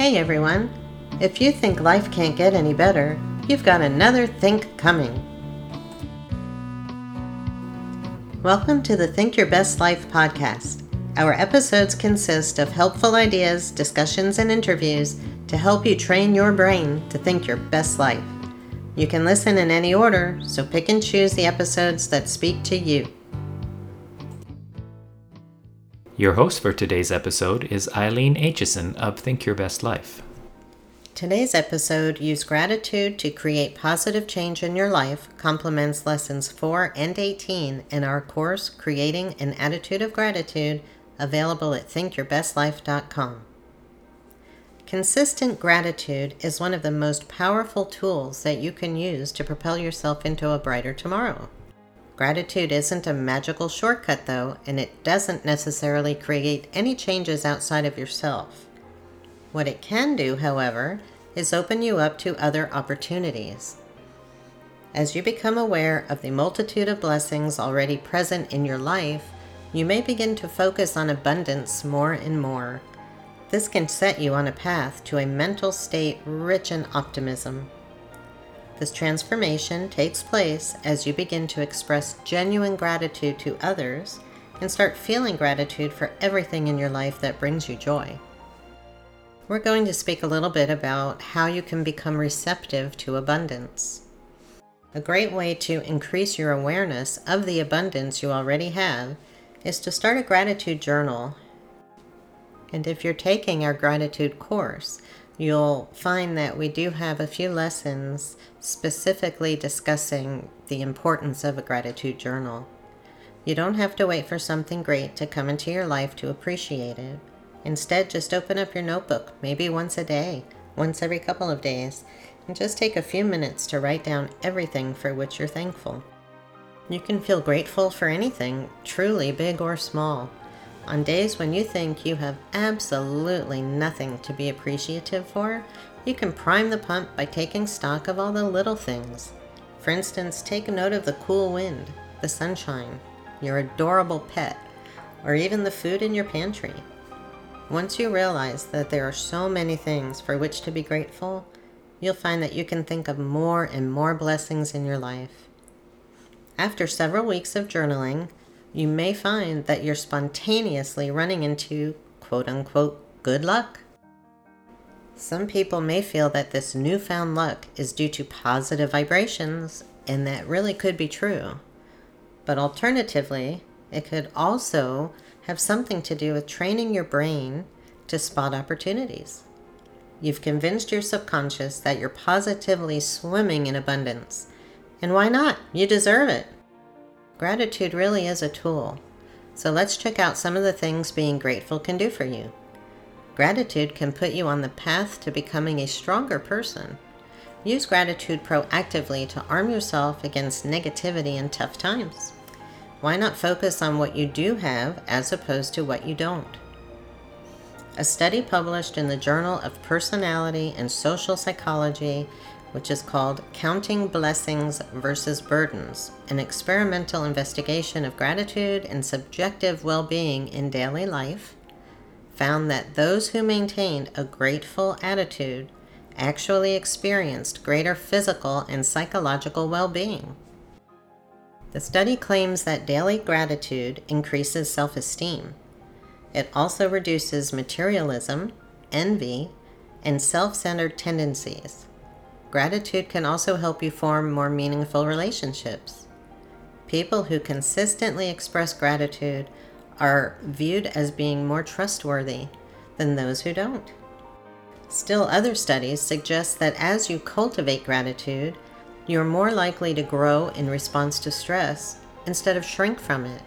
Hey everyone! If you think life can't get any better, you've got another think coming. Welcome to the Think Your Best Life podcast. Our episodes consist of helpful ideas, discussions, and interviews to help you train your brain to think your best life. You can listen in any order, so pick and choose the episodes that speak to you. Your host for today's episode is Eileen Aitchison of Think Your Best Life. Today's episode, Use Gratitude to Create Positive Change in Your Life, complements lessons 4 and 18 in our course, Creating an Attitude of Gratitude, available at thinkyourbestlife.com. Consistent gratitude is one of the most powerful tools that you can use to propel yourself into a brighter tomorrow. Gratitude isn't a magical shortcut, though, and it doesn't necessarily create any changes outside of yourself. What it can do, however, is open you up to other opportunities. As you become aware of the multitude of blessings already present in your life, you may begin to focus on abundance more and more. This can set you on a path to a mental state rich in optimism. This transformation takes place as you begin to express genuine gratitude to others and start feeling gratitude for everything in your life that brings you joy. We're going to speak a little bit about how you can become receptive to abundance. A great way to increase your awareness of the abundance you already have is to start a gratitude journal. And if you're taking our gratitude course, you'll find that we do have a few lessons specifically discussing the importance of a gratitude journal. You don't have to wait for something great to come into your life to appreciate it. Instead, just open up your notebook, maybe once a day, once every couple of days, and just take a few minutes to write down everything for which you're thankful. You can feel grateful for anything, truly big or small. On days when you think you have absolutely nothing to be appreciative for, you can prime the pump by taking stock of all the little things. For instance, take note of the cool wind, the sunshine, your adorable pet, or even the food in your pantry. Once you realize that there are so many things for which to be grateful, you'll find that you can think of more and more blessings in your life. After several weeks of journaling, you may find that you're spontaneously running into quote unquote good luck. Some people may feel that this newfound luck is due to positive vibrations, and that really could be true. But alternatively, it could also have something to do with training your brain to spot opportunities. You've convinced your subconscious that you're positively swimming in abundance. And why not? You deserve it. Gratitude really is a tool. So let's check out some of the things being grateful can do for you. Gratitude can put you on the path to becoming a stronger person. Use gratitude proactively to arm yourself against negativity in tough times. Why not focus on what you do have as opposed to what you don't? A study published in the Journal of Personality and Social Psychology which is called Counting Blessings versus Burdens An Experimental Investigation of Gratitude and Subjective Well Being in Daily Life, found that those who maintained a grateful attitude actually experienced greater physical and psychological well being. The study claims that daily gratitude increases self esteem. It also reduces materialism, envy, and self centered tendencies. Gratitude can also help you form more meaningful relationships. People who consistently express gratitude are viewed as being more trustworthy than those who don't. Still, other studies suggest that as you cultivate gratitude, you're more likely to grow in response to stress instead of shrink from it.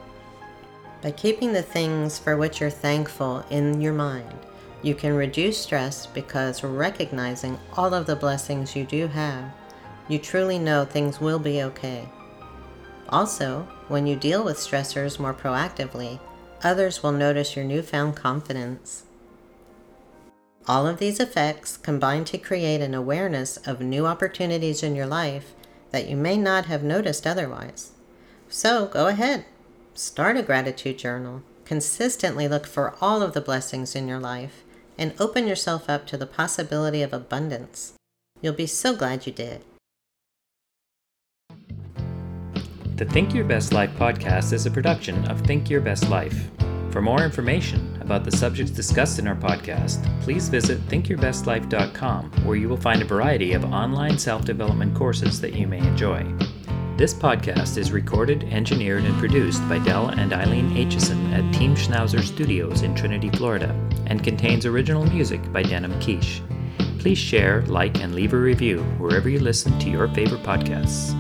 By keeping the things for which you're thankful in your mind, you can reduce stress because recognizing all of the blessings you do have, you truly know things will be okay. Also, when you deal with stressors more proactively, others will notice your newfound confidence. All of these effects combine to create an awareness of new opportunities in your life that you may not have noticed otherwise. So go ahead, start a gratitude journal. Consistently look for all of the blessings in your life and open yourself up to the possibility of abundance. You'll be so glad you did. The Think Your Best Life podcast is a production of Think Your Best Life. For more information about the subjects discussed in our podcast, please visit thinkyourbestlife.com, where you will find a variety of online self development courses that you may enjoy. This podcast is recorded, engineered, and produced by Dell and Eileen Aitchison at Team Schnauzer Studios in Trinity, Florida, and contains original music by Denim Quiche. Please share, like, and leave a review wherever you listen to your favorite podcasts.